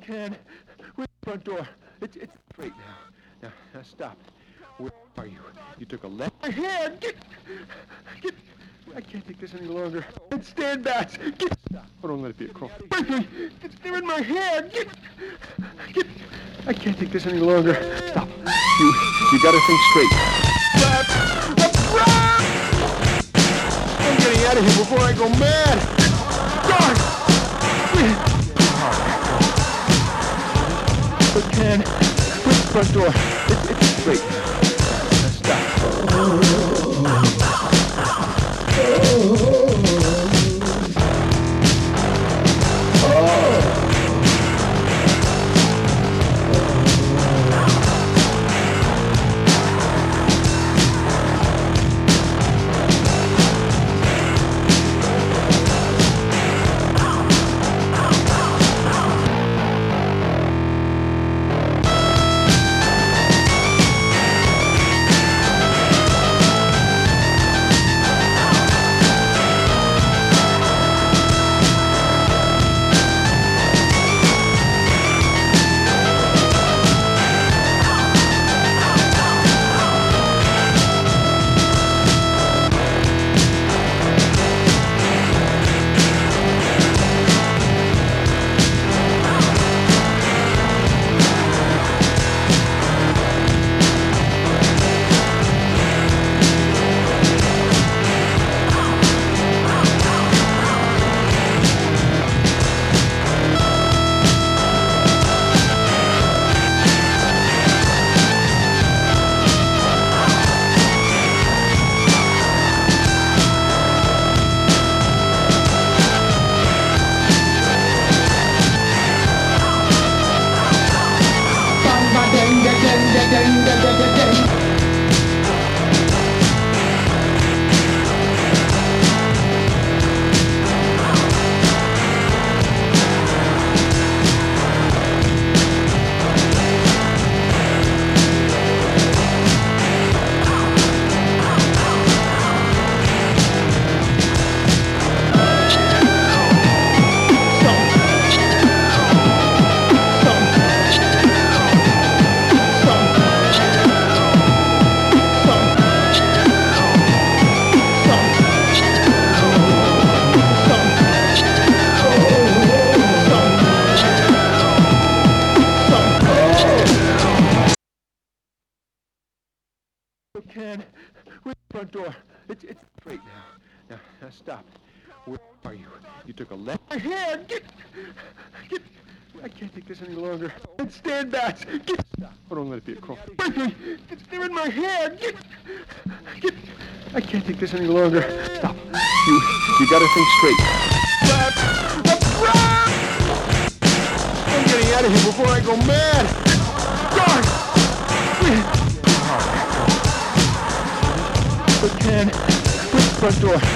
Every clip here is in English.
Ken, where's the front door? It's, it's straight now. Now, now stop. Where are you? You took a left. My hand! Get, get. I can't take this any longer. Get stand back. Get. Stop. On, let it be a crawl. Break me. It's there in my hand. Get, get. I can't take this any longer. Stop. You, you gotta think straight. I'm getting out of here before I go mad. God! But Where's the front door? It's, it's. Now stop. Any longer. Stop. You, you gotta think straight. I'm getting out of here before I go mad. God! But Ken, where's the front door?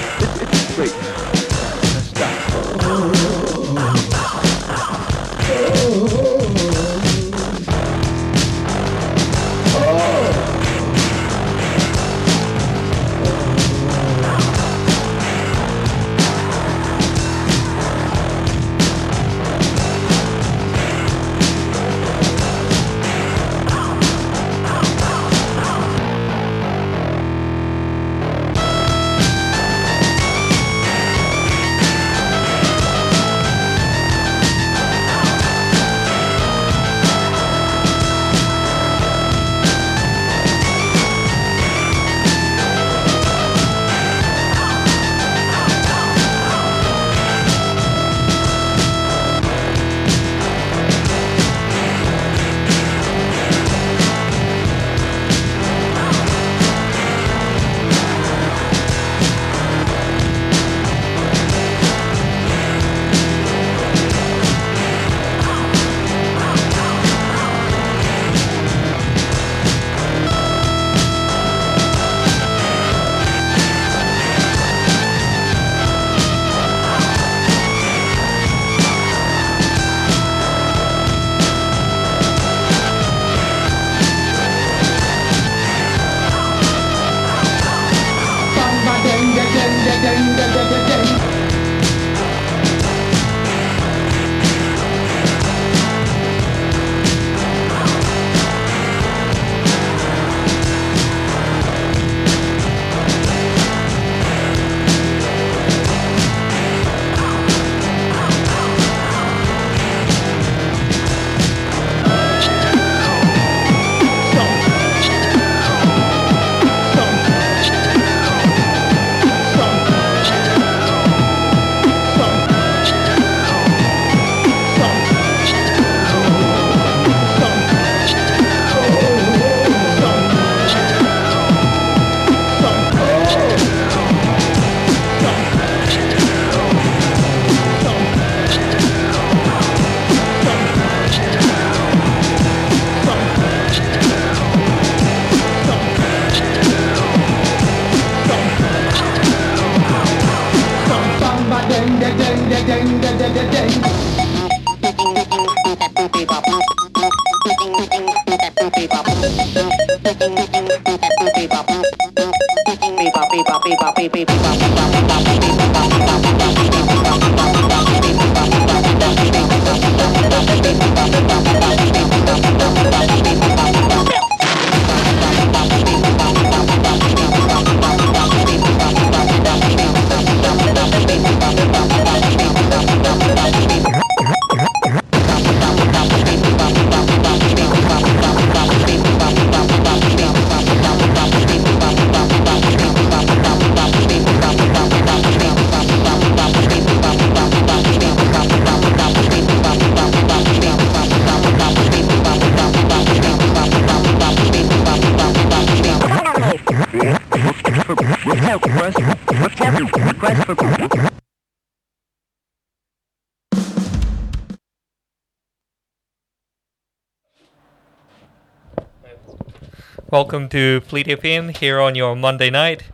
To Fleet FM here on your Monday night.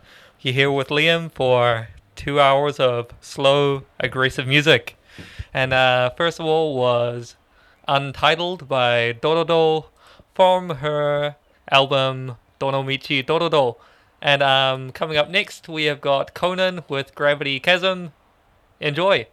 You're here with Liam for two hours of slow, aggressive music. And uh, first of all was Untitled by Dororo from her album Donomichi Dororo. And um, coming up next, we have got Conan with Gravity Chasm. Enjoy!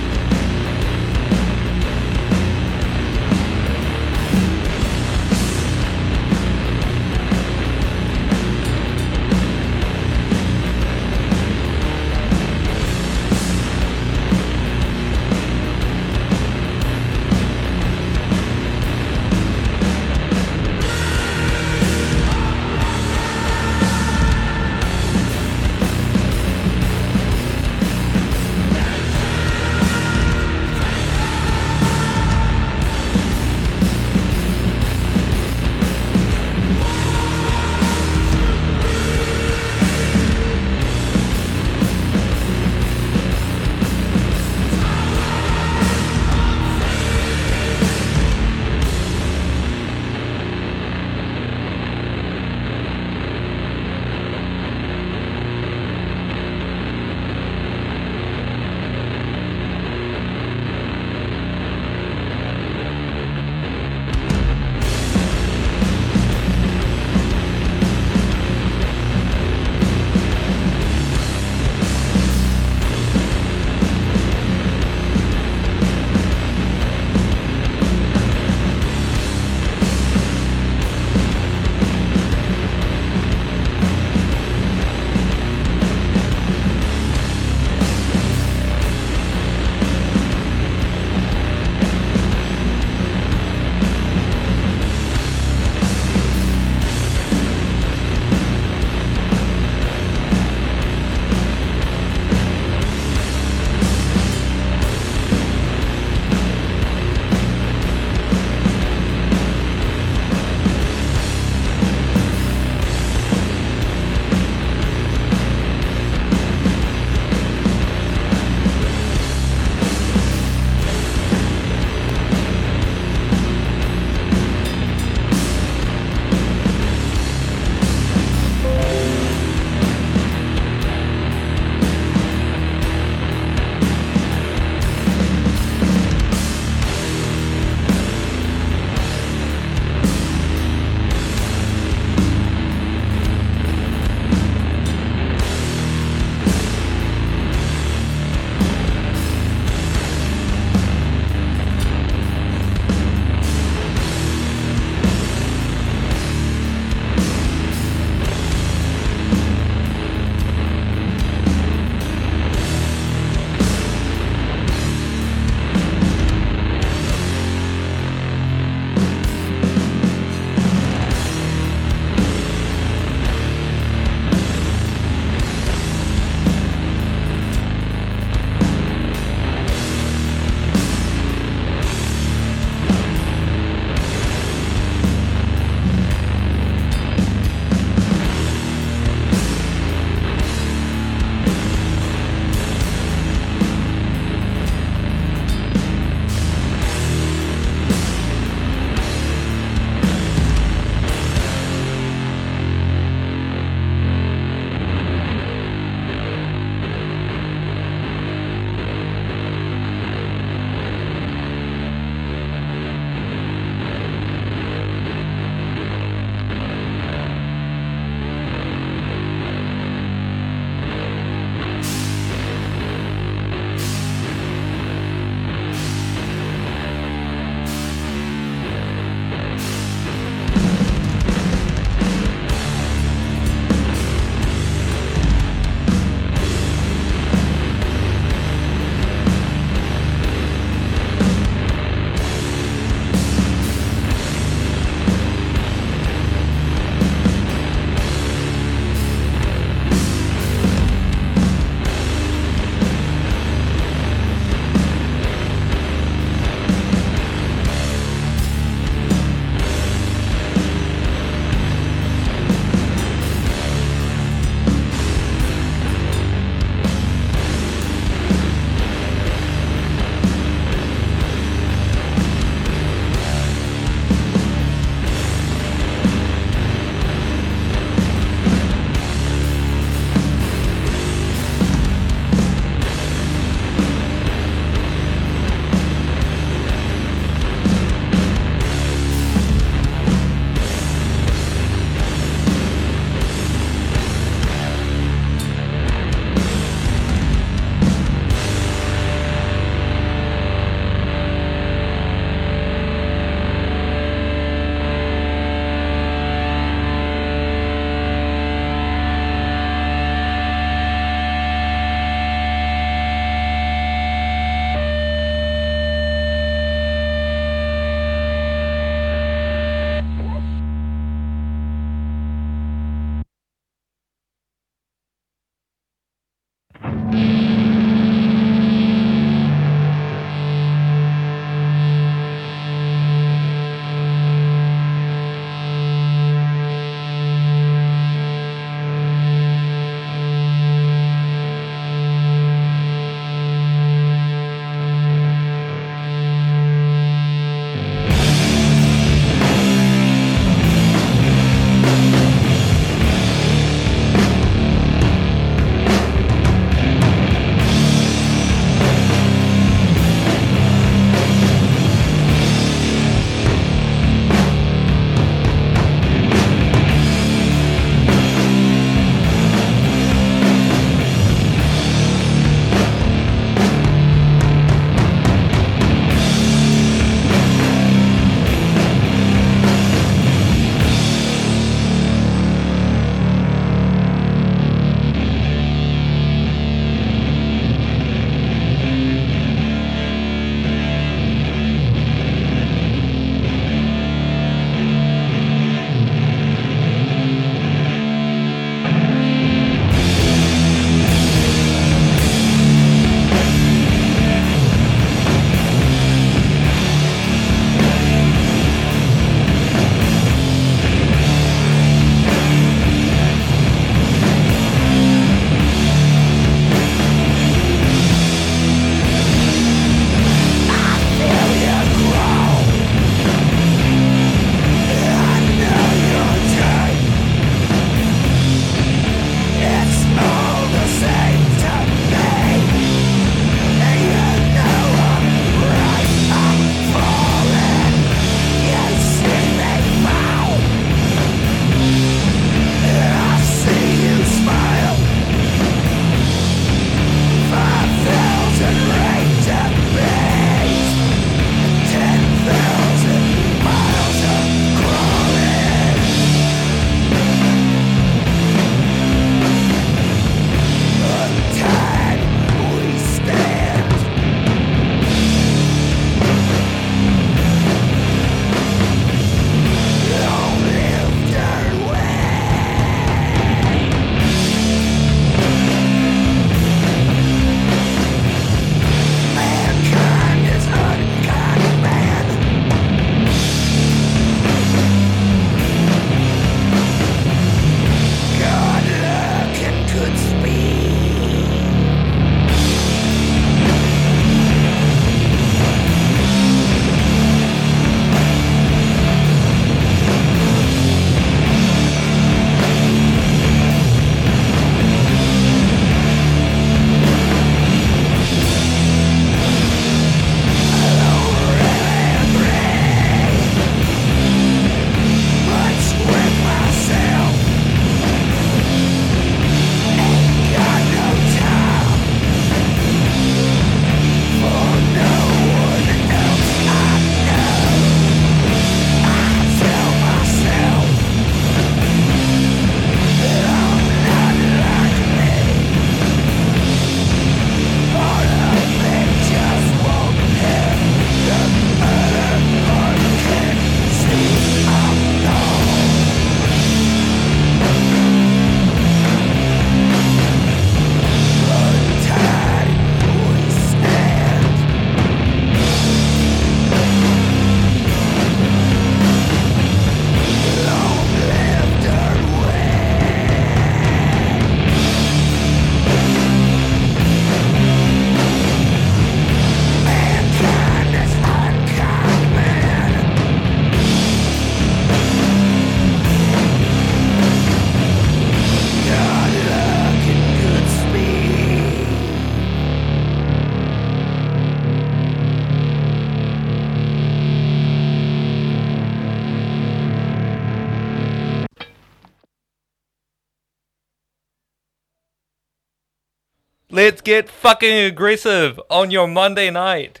Let's get fucking aggressive on your Monday night.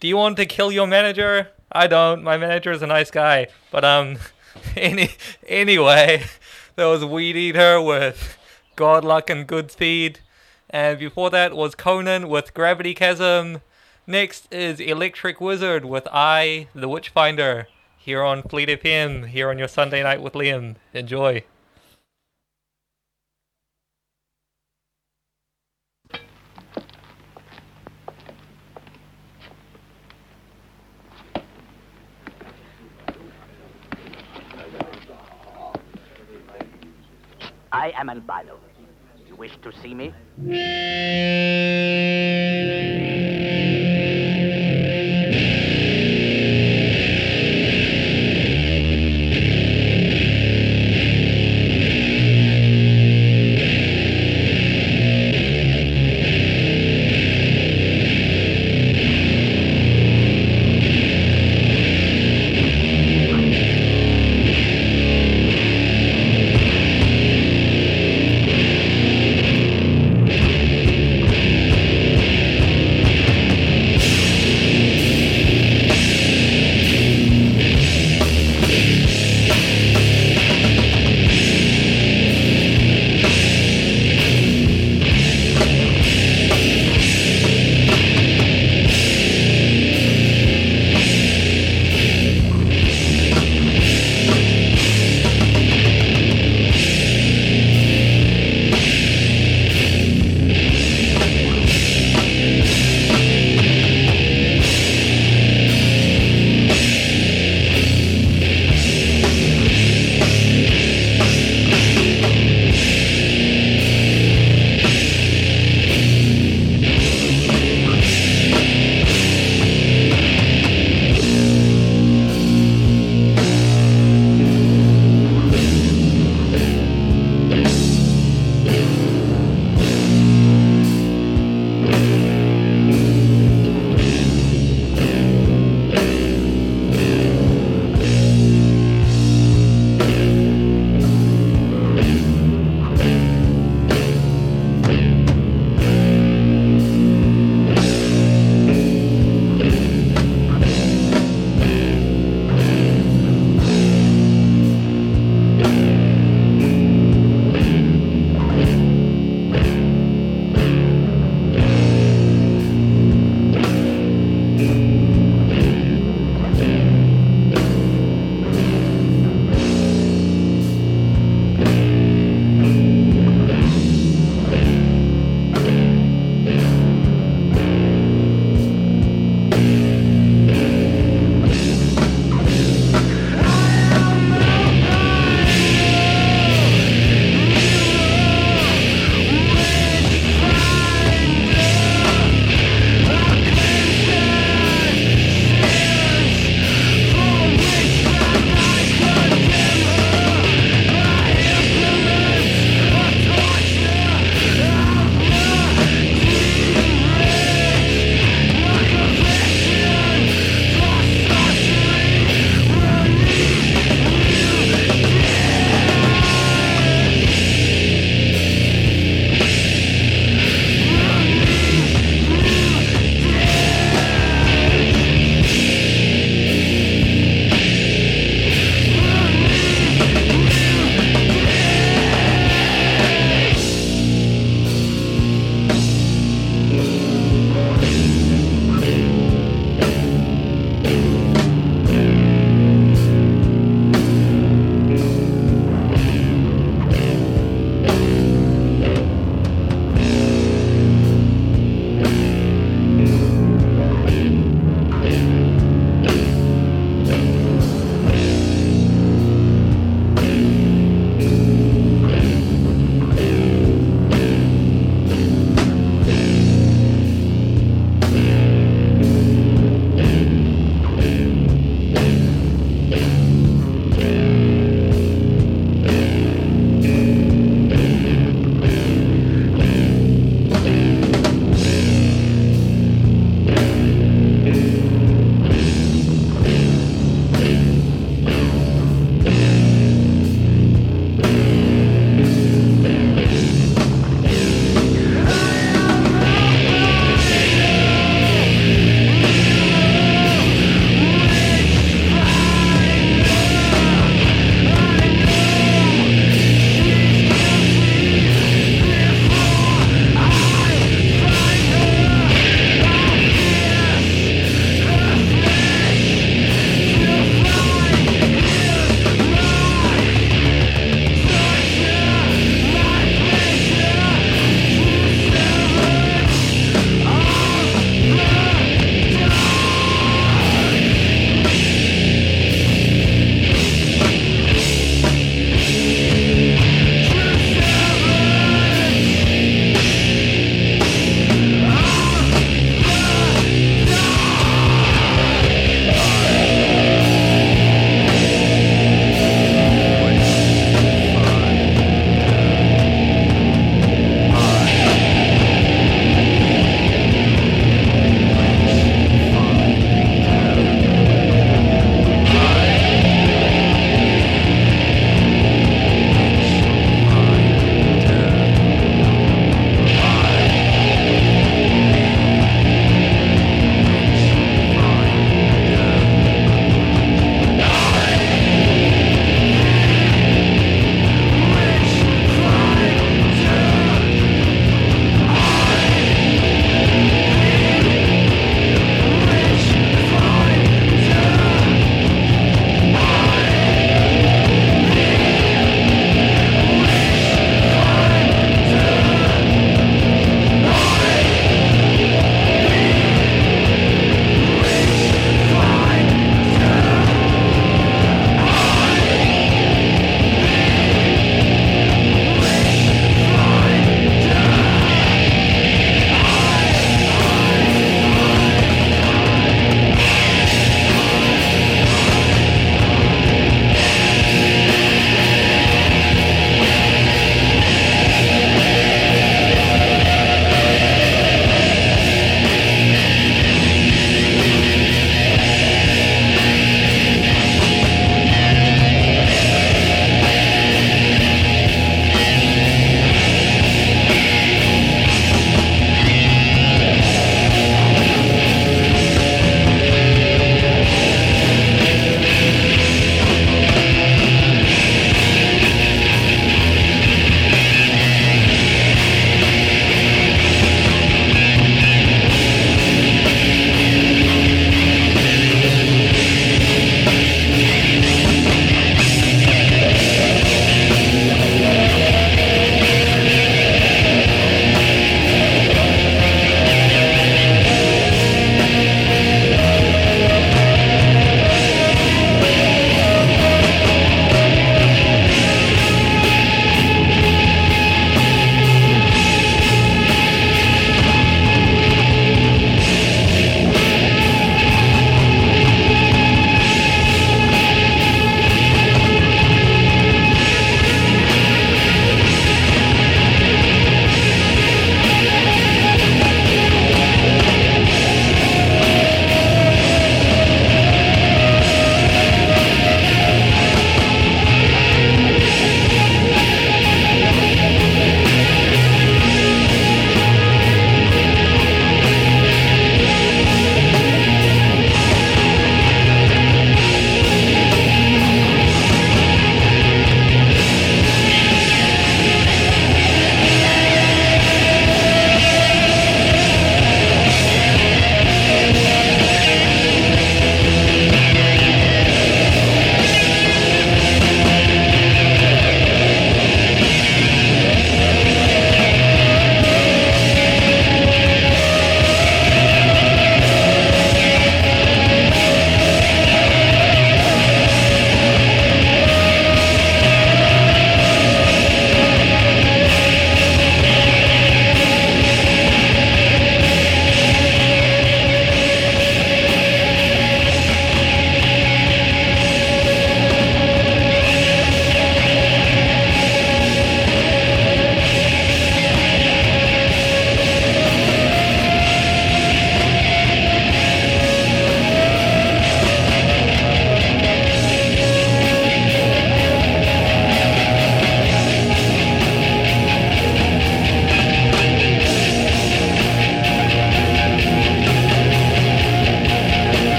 Do you want to kill your manager? I don't. My manager is a nice guy. But um any anyway, there was Weedeater with God Luck and Good Speed. And before that was Conan with Gravity Chasm. Next is Electric Wizard with I, the Witchfinder, here on Fleet FM, here on your Sunday night with Liam. Enjoy. I am albino. You wish to see me?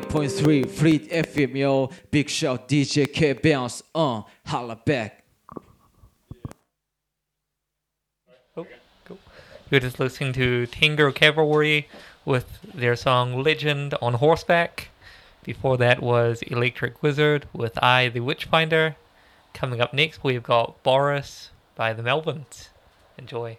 88.3 Fleet FM, yo. Big shout DJ K Bounce, uh, holla back. Oh. You're just listening to Tinker Cavalry with their song Legend on Horseback. Before that was Electric Wizard with I the Witchfinder. Coming up next, we've got Boris by the Melvins. Enjoy.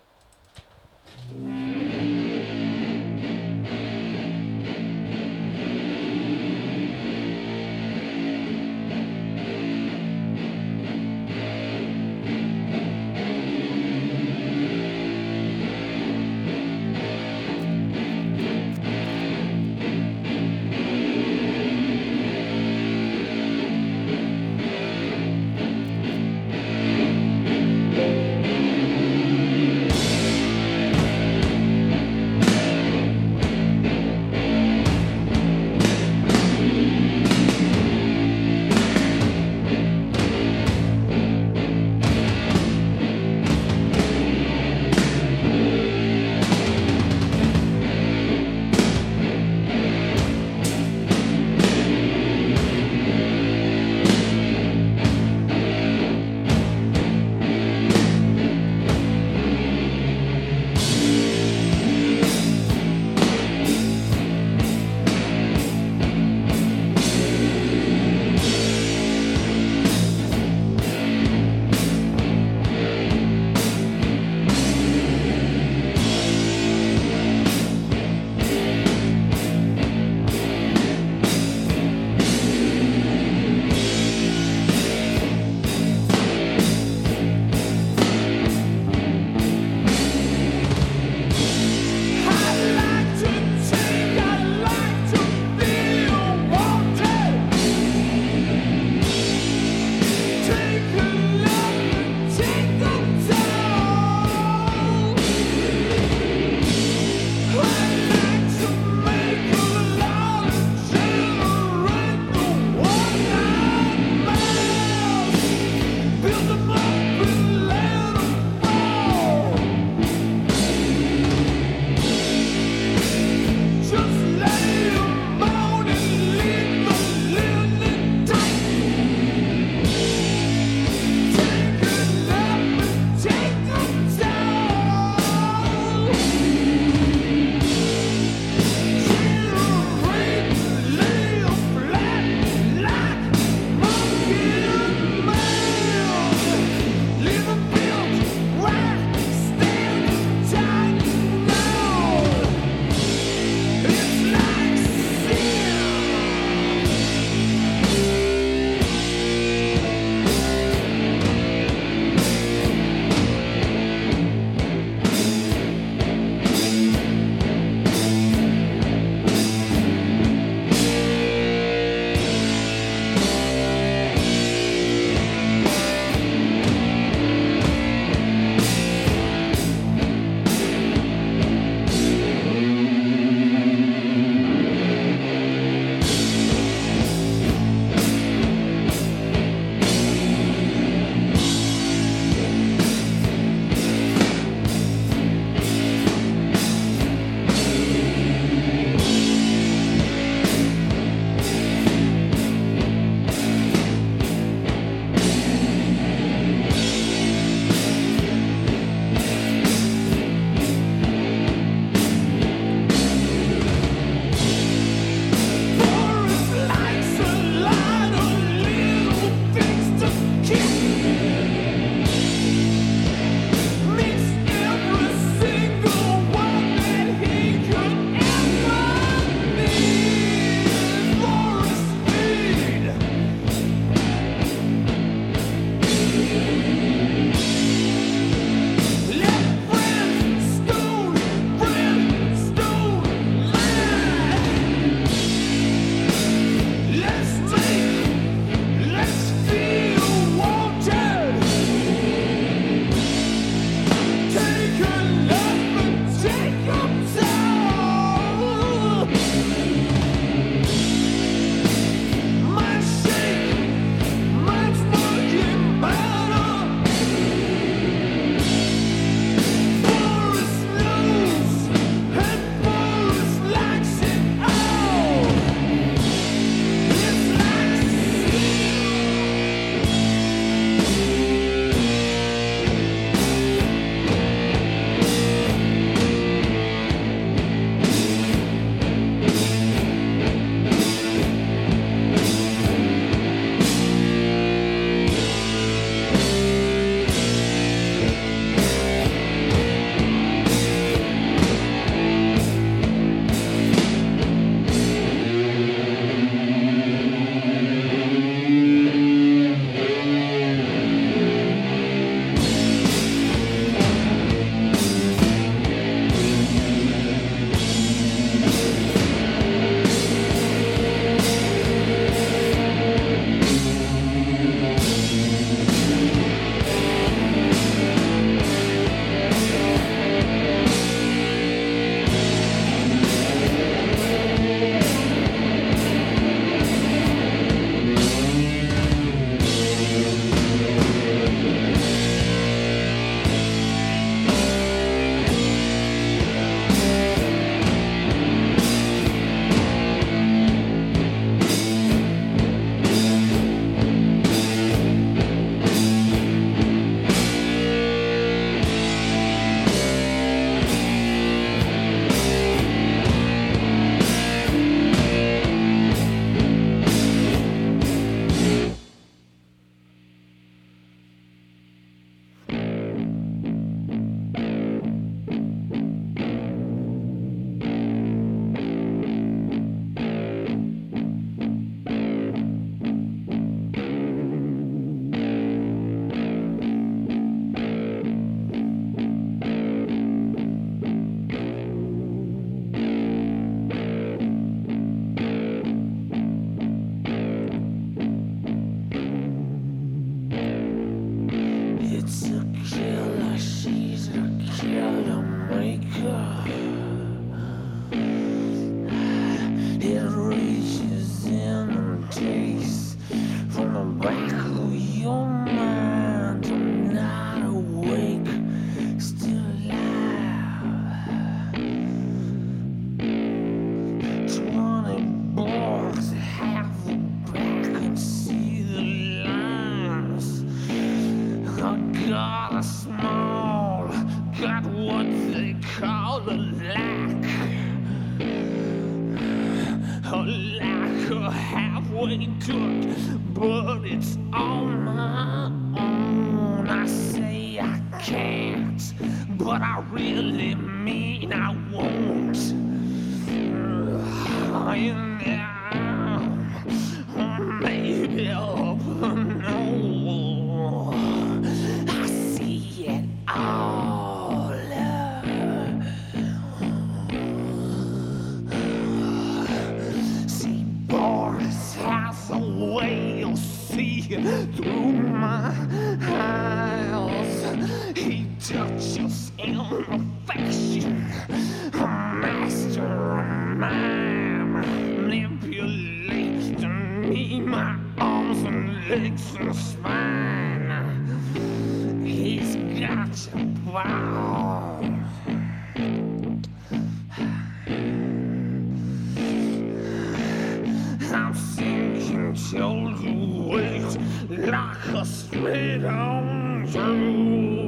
Like a straight on through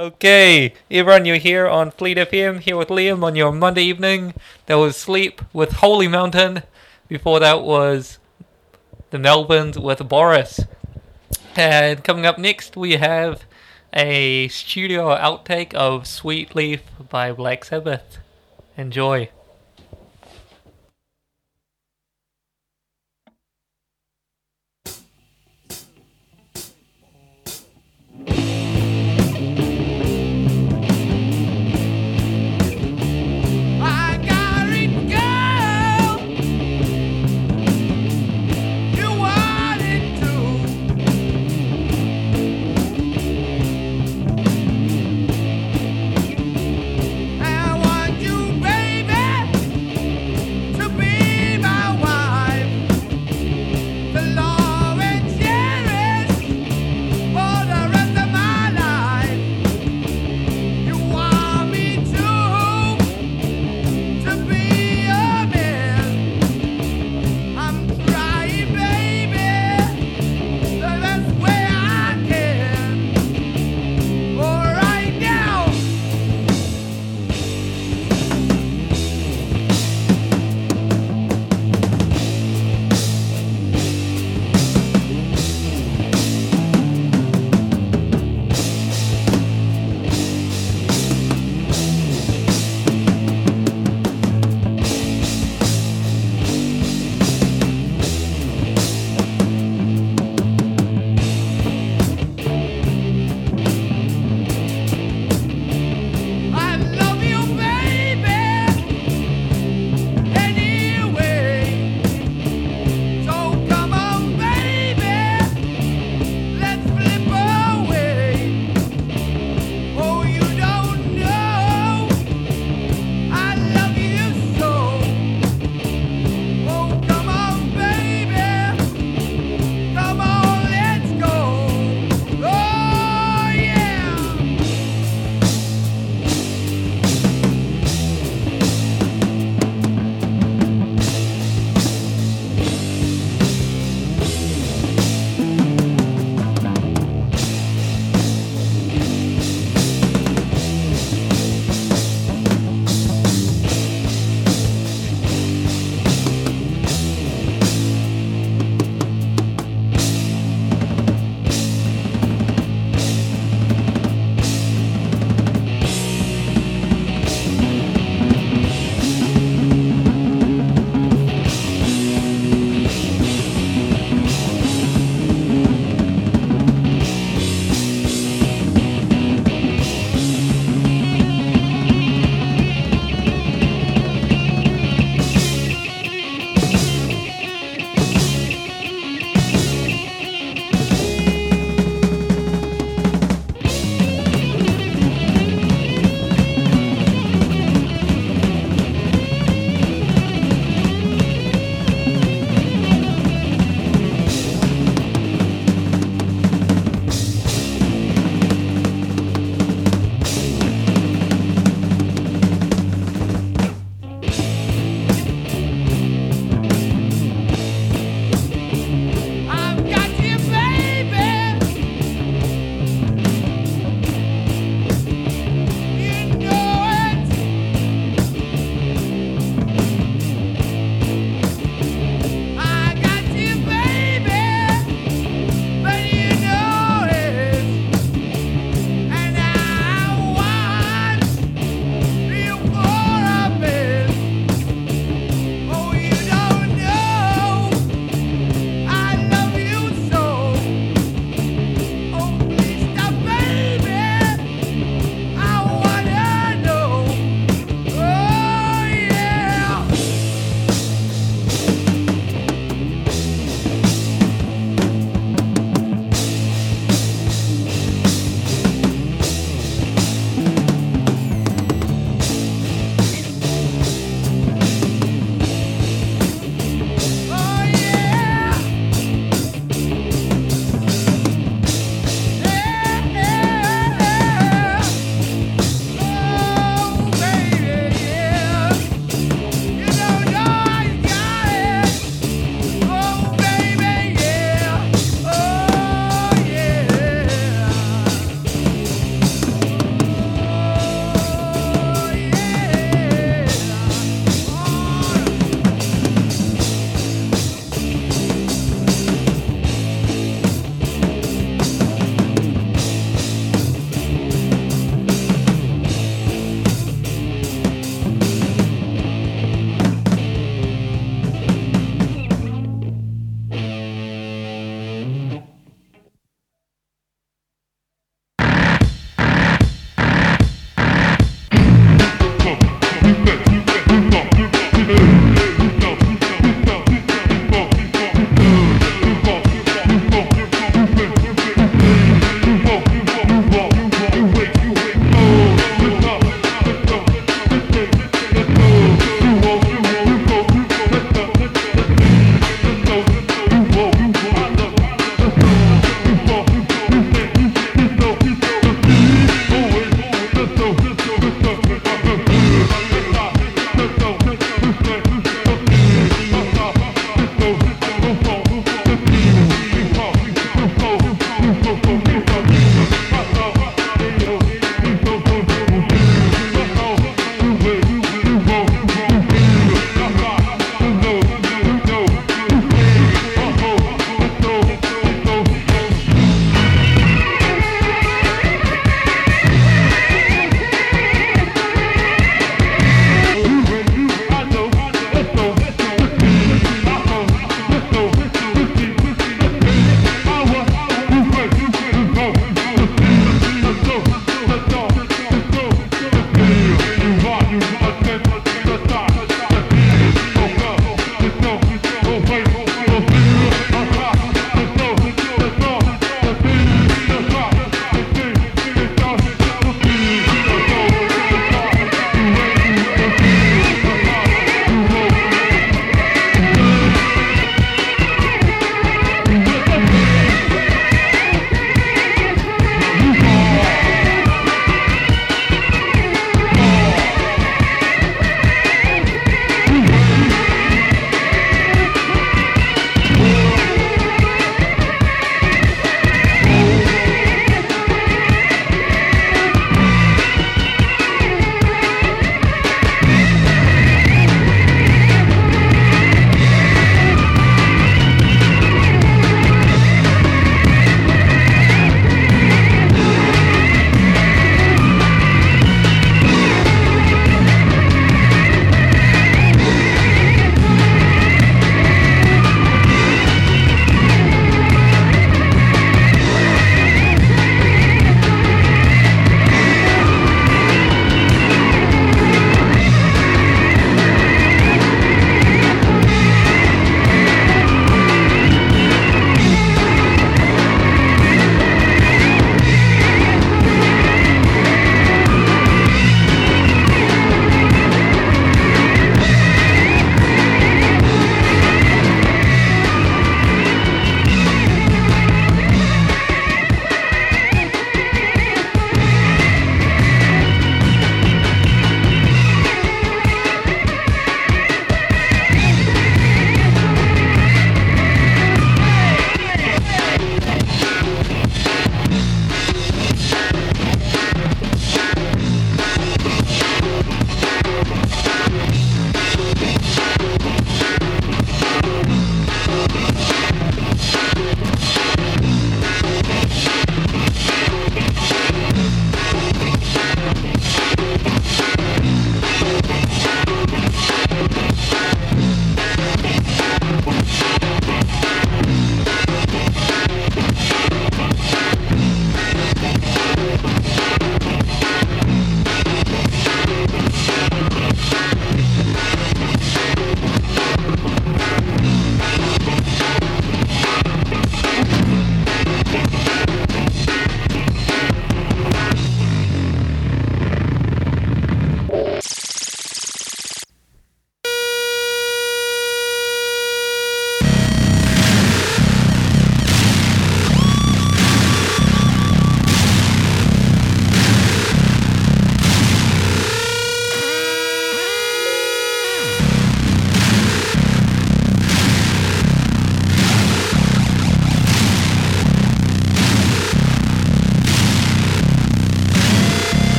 Okay, everyone, you're here on Fleet FM, here with Liam on your Monday evening. That was Sleep with Holy Mountain. Before that was the Melvins with Boris. And coming up next, we have a studio outtake of Sweet Leaf by Black Sabbath. Enjoy.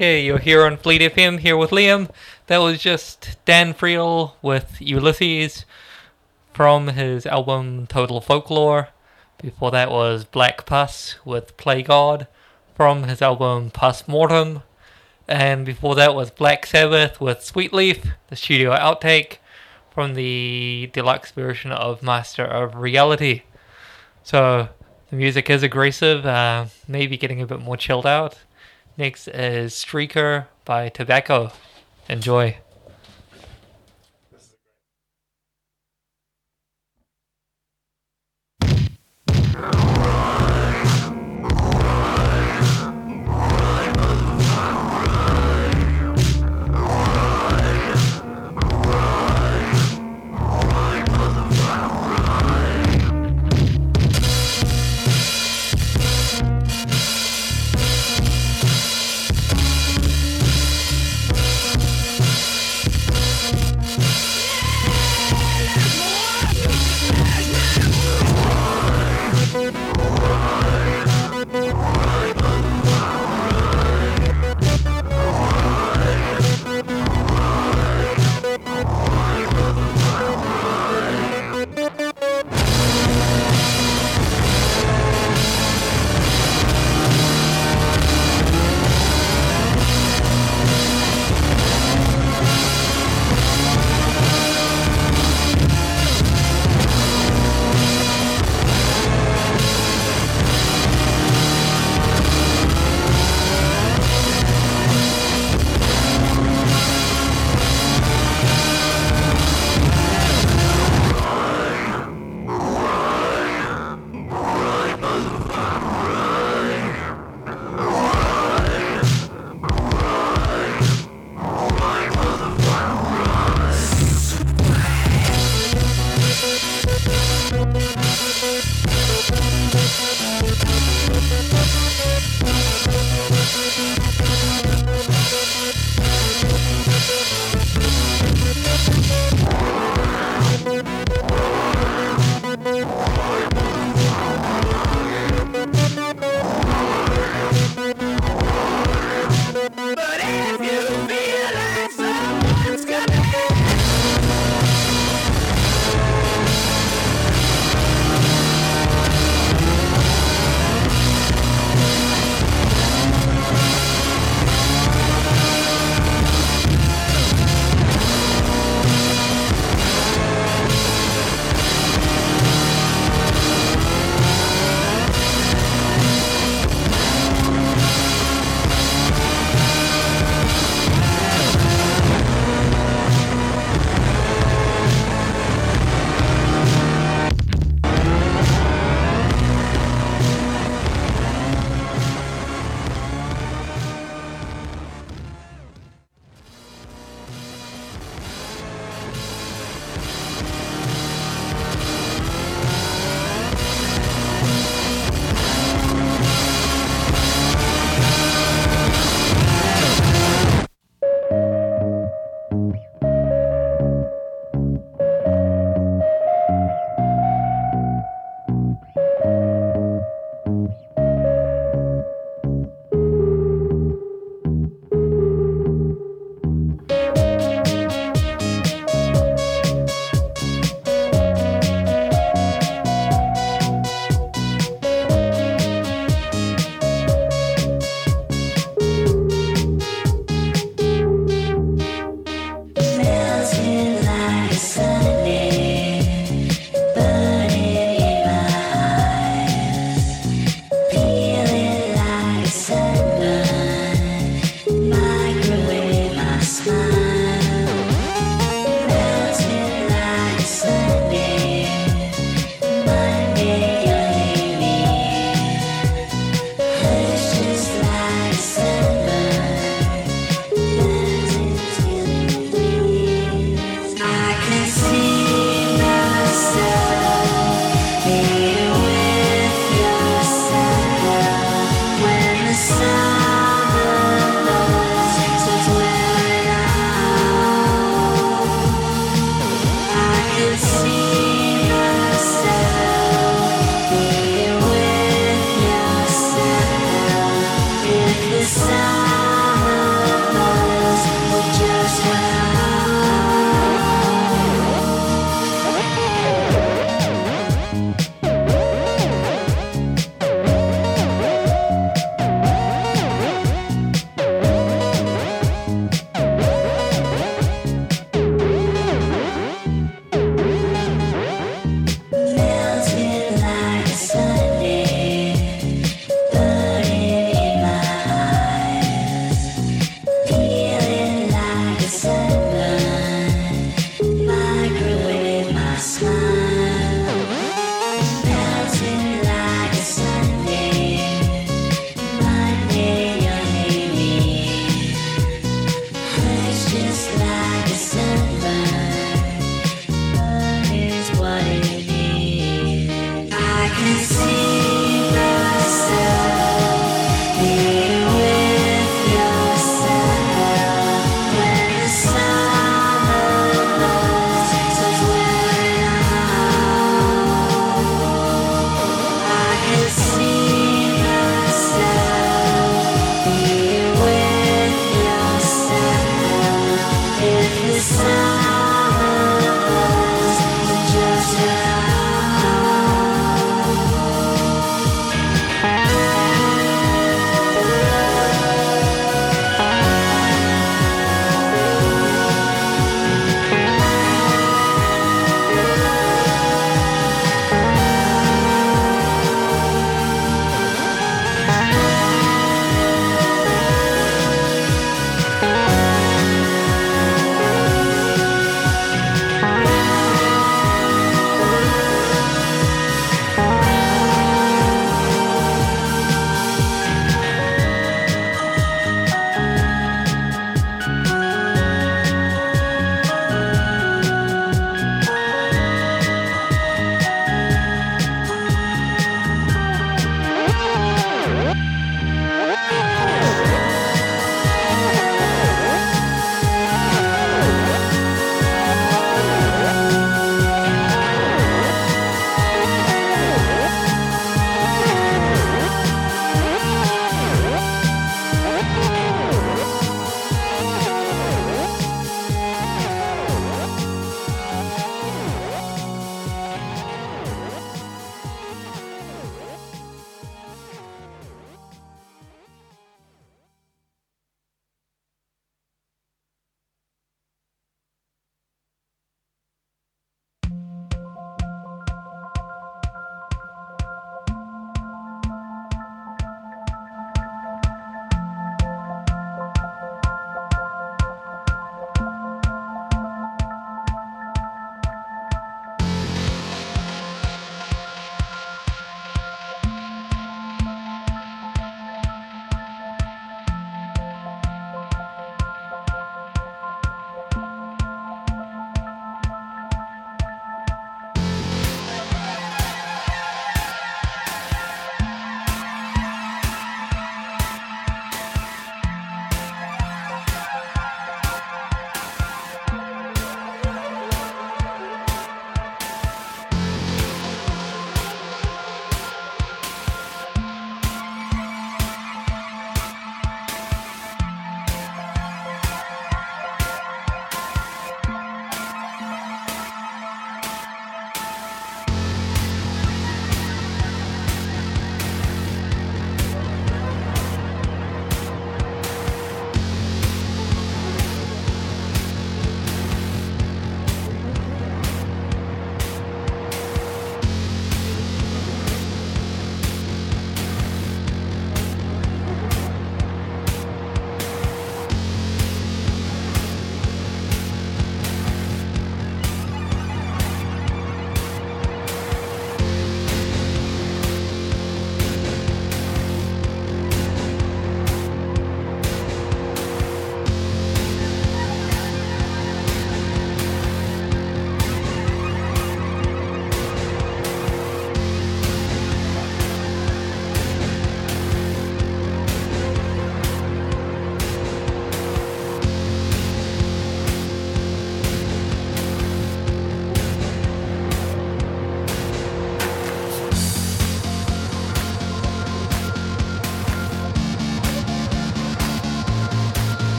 Okay, you're here on Fleet FM, here with Liam. That was just Dan Friel with Ulysses from his album Total Folklore. Before that was Black Pus with Play God from his album Pus Mortem. And before that was Black Sabbath with Sweet Leaf, the studio outtake from the deluxe version of Master of Reality. So the music is aggressive, uh, maybe getting a bit more chilled out. Next is Streaker by Tobacco. Enjoy.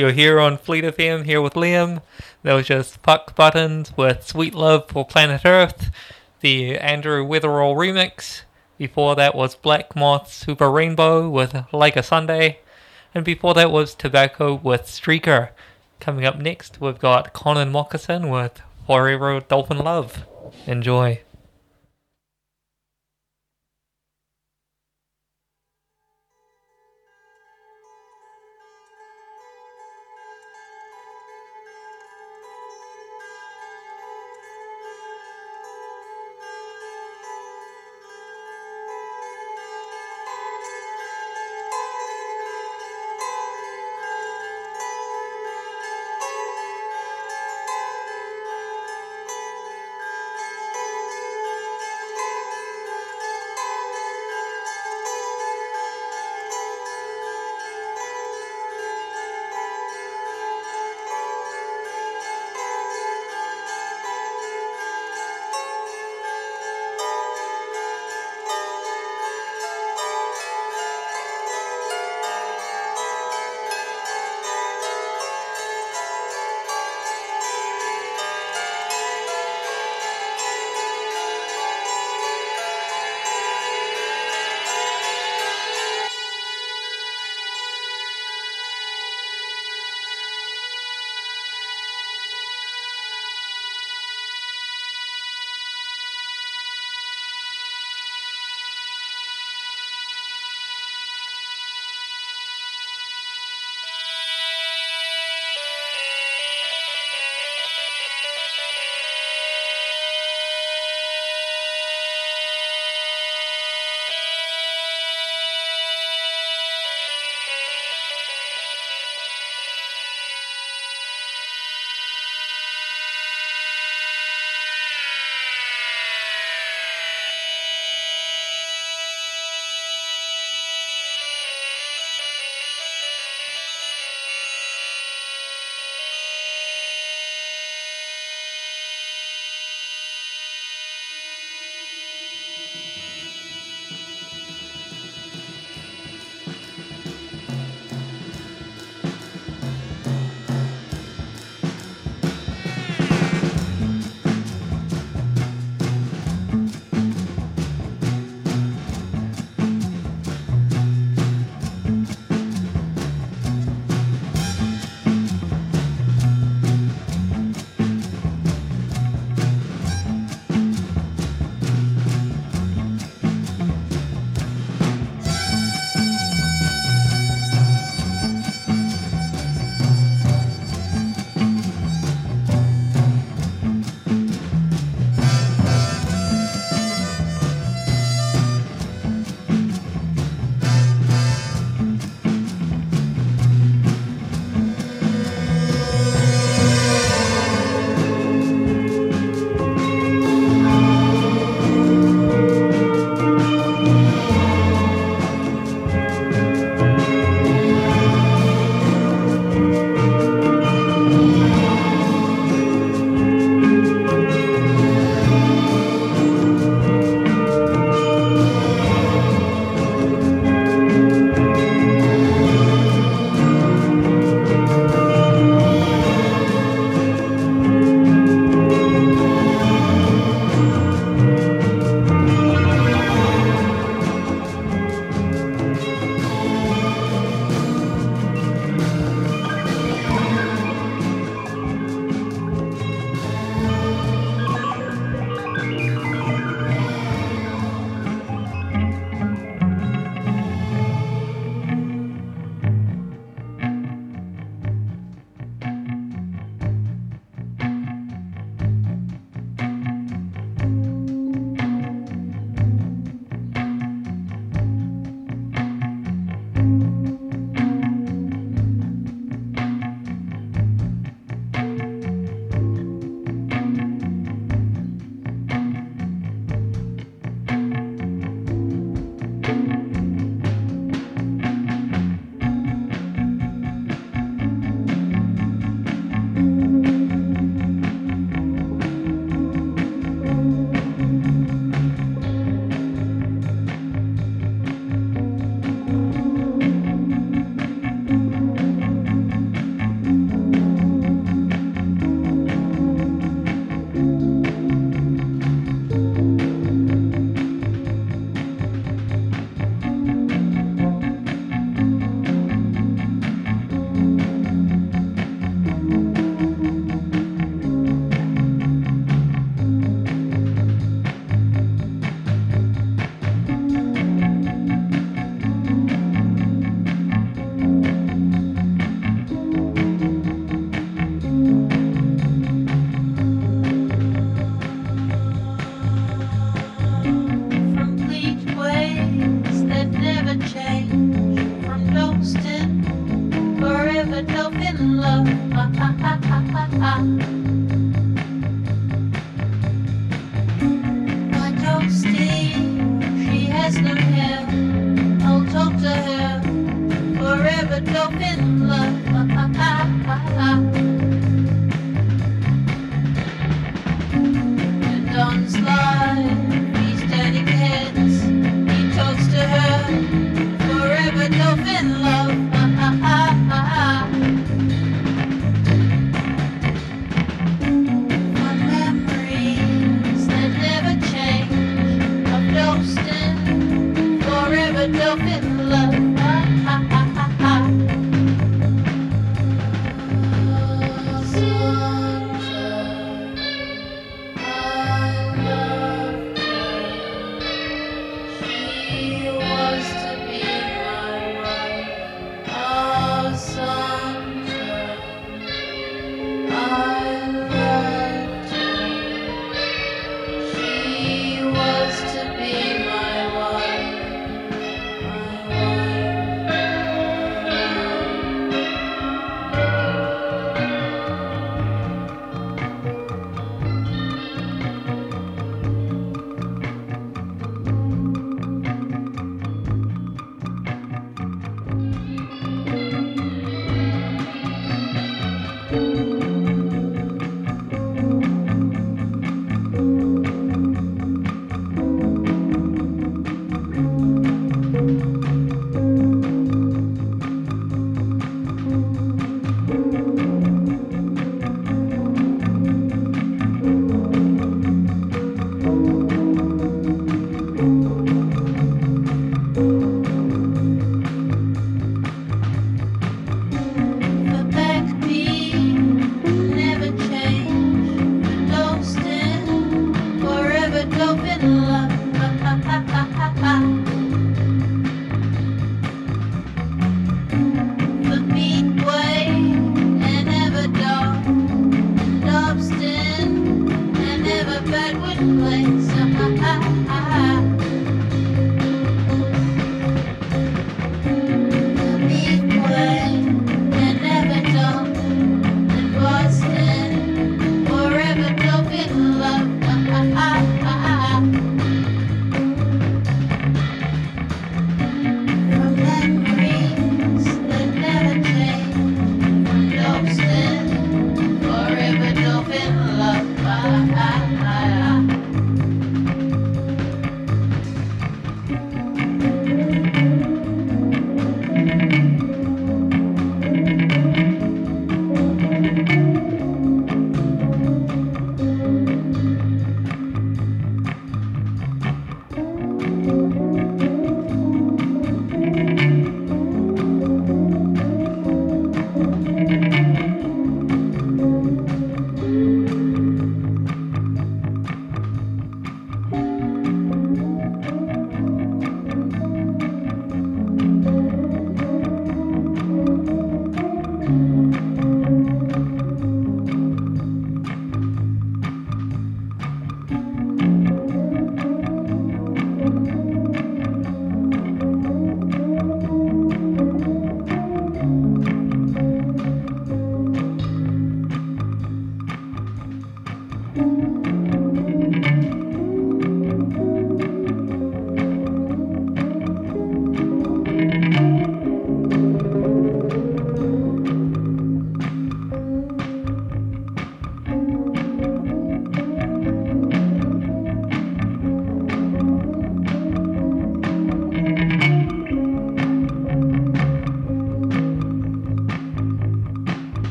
You're here on Fleet FM, here with Liam. That was just Fuck Buttons with Sweet Love for Planet Earth, the Andrew Weatherall remix. Before that was Black Moth Super Rainbow with Like a Sunday. And before that was Tobacco with Streaker. Coming up next, we've got Connan Mockasin with Forever Dolphin Love. Enjoy.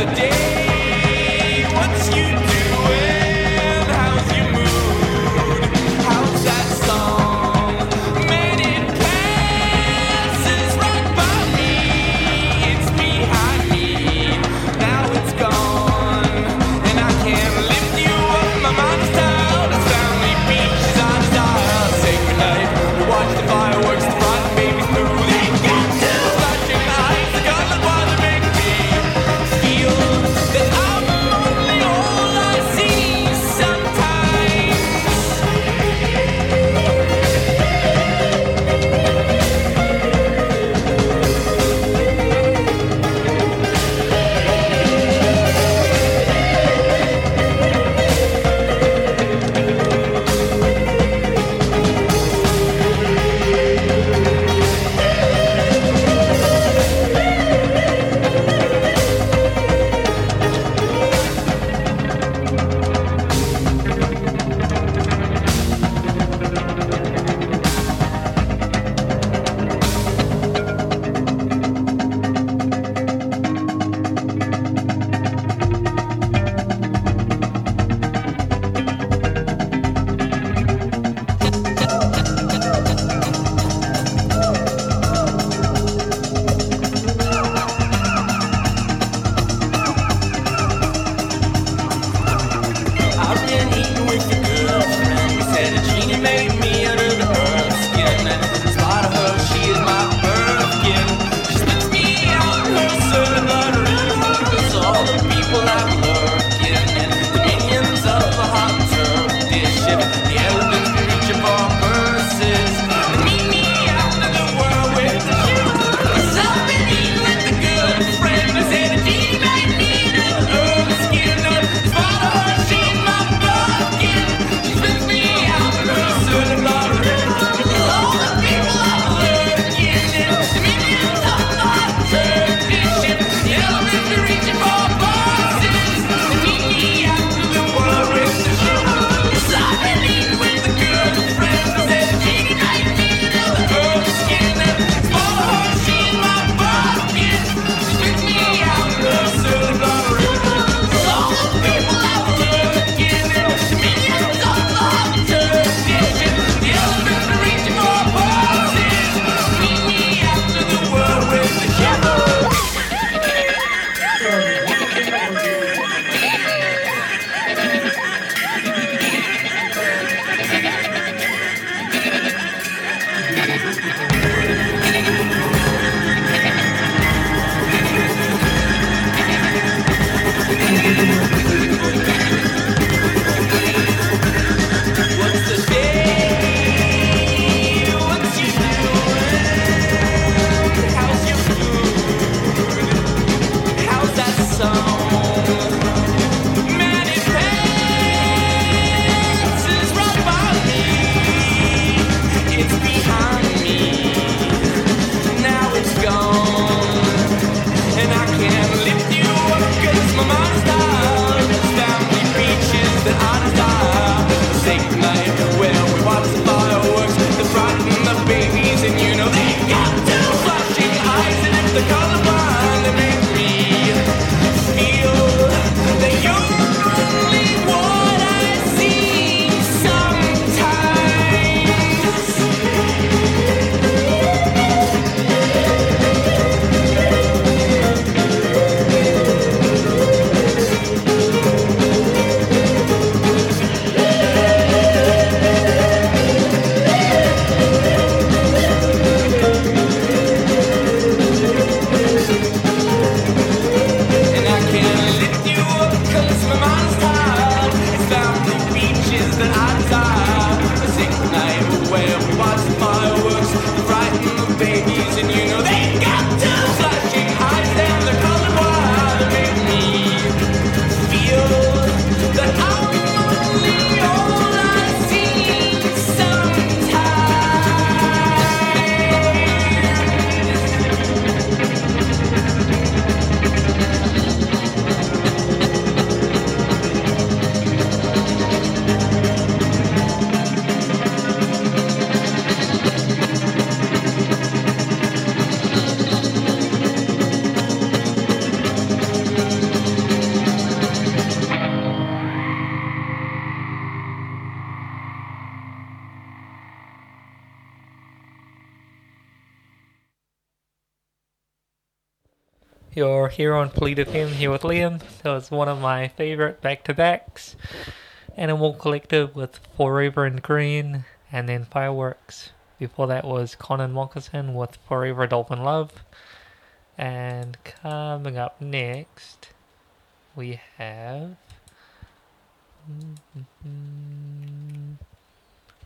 the day. Here on Fleet FM here with Liam. So it's one of my favorite back to backs. Animal Collective with For Reverend Green and then Fireworks. Before that was Connan Mockasin with Forever Dolphin Love. And coming up next, we have.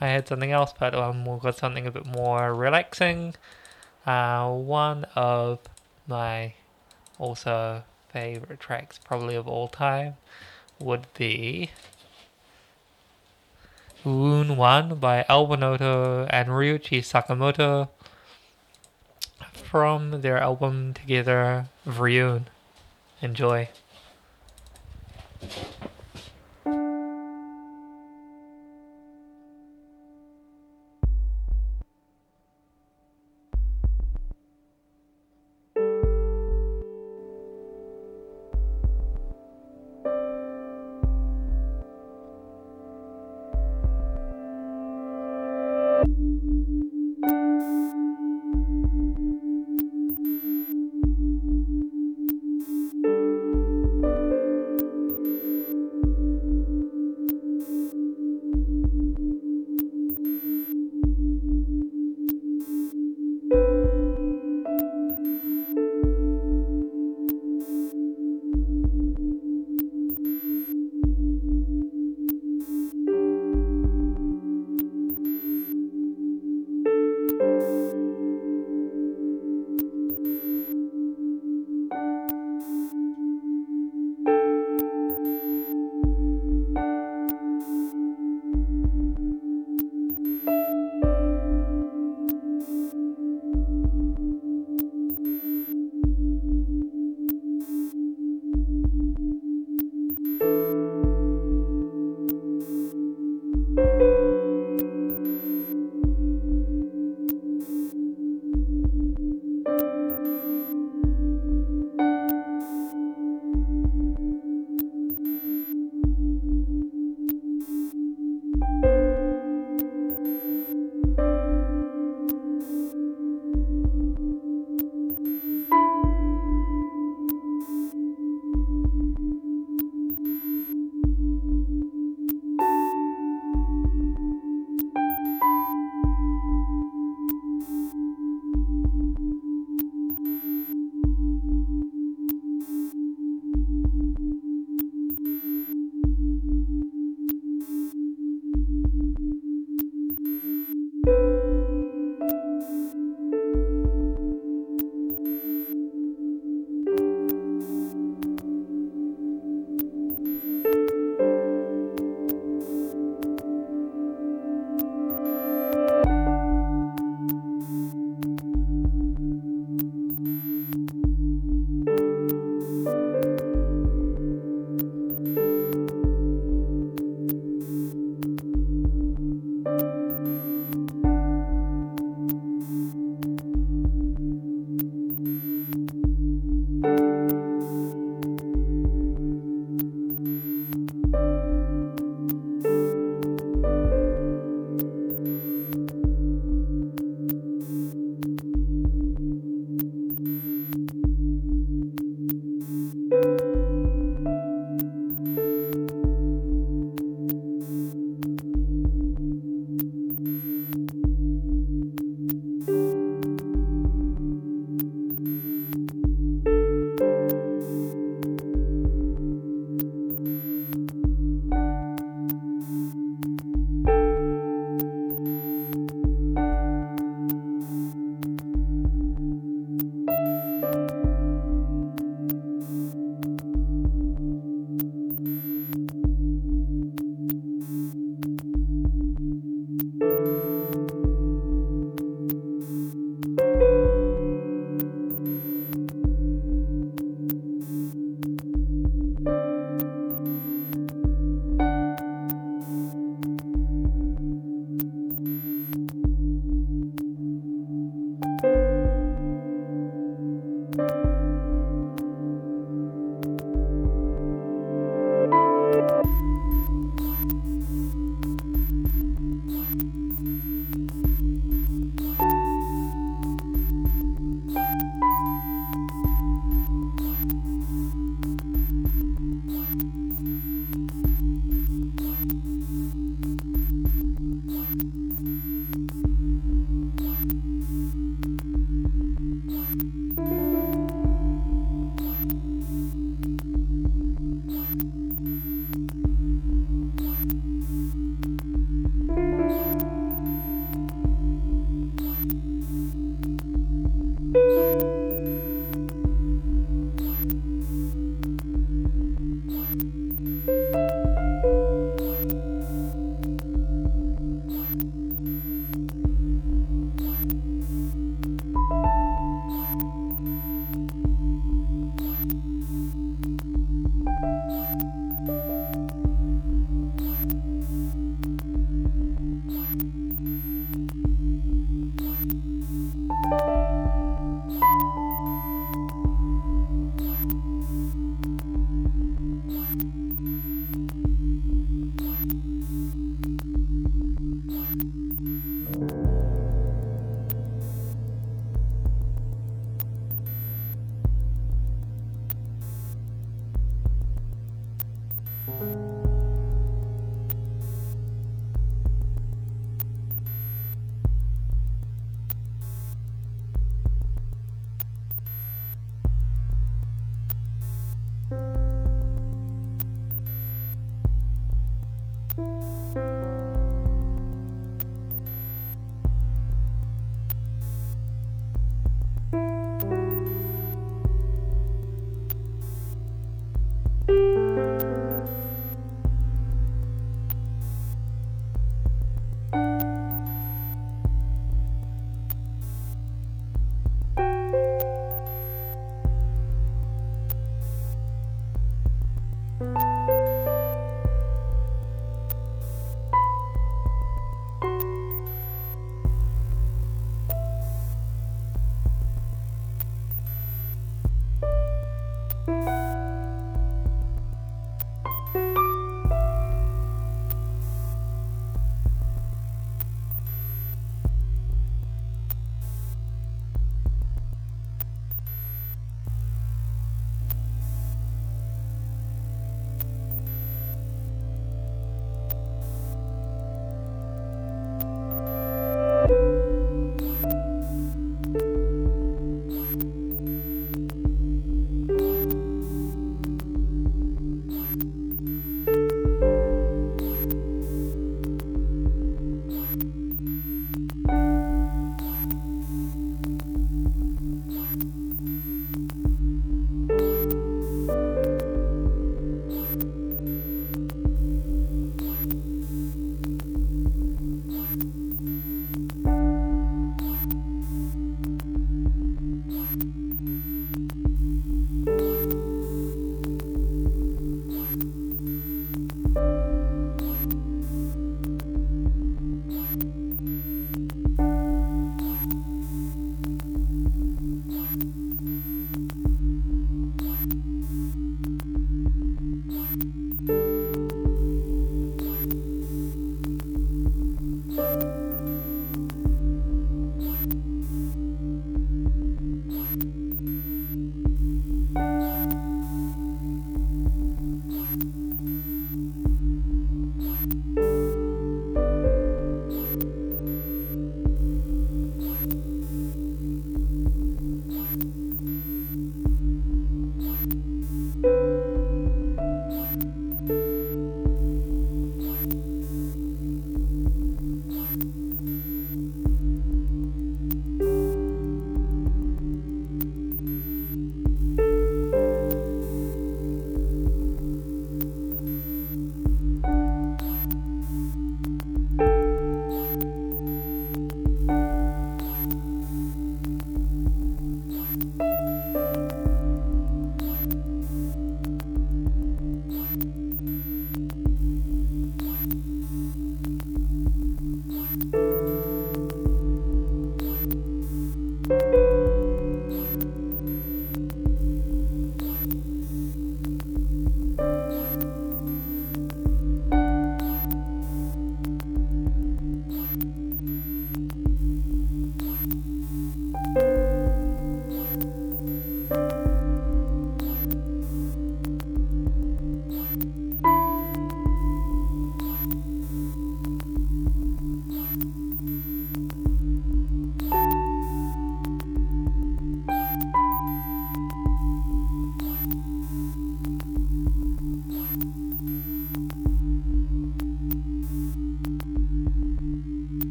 I had something else, but um, we've got something a bit more relaxing. Uh, one of my also favorite tracks, probably of all time, would be Woon One by Alva Noto and Ryuichi Sakamoto from their album together, Vrioon. Enjoy.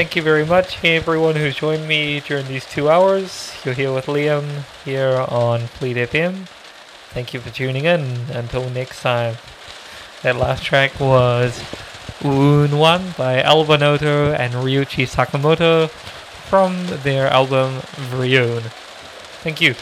Thank you very much. Hey, everyone who's joined me during these two hours. You're here with Liam here on Fleet FM. Thank you for tuning in. Until next time. That last track was Un One by Alva Noto and Ryuichi Sakamoto from their album Vrioon. Thank you.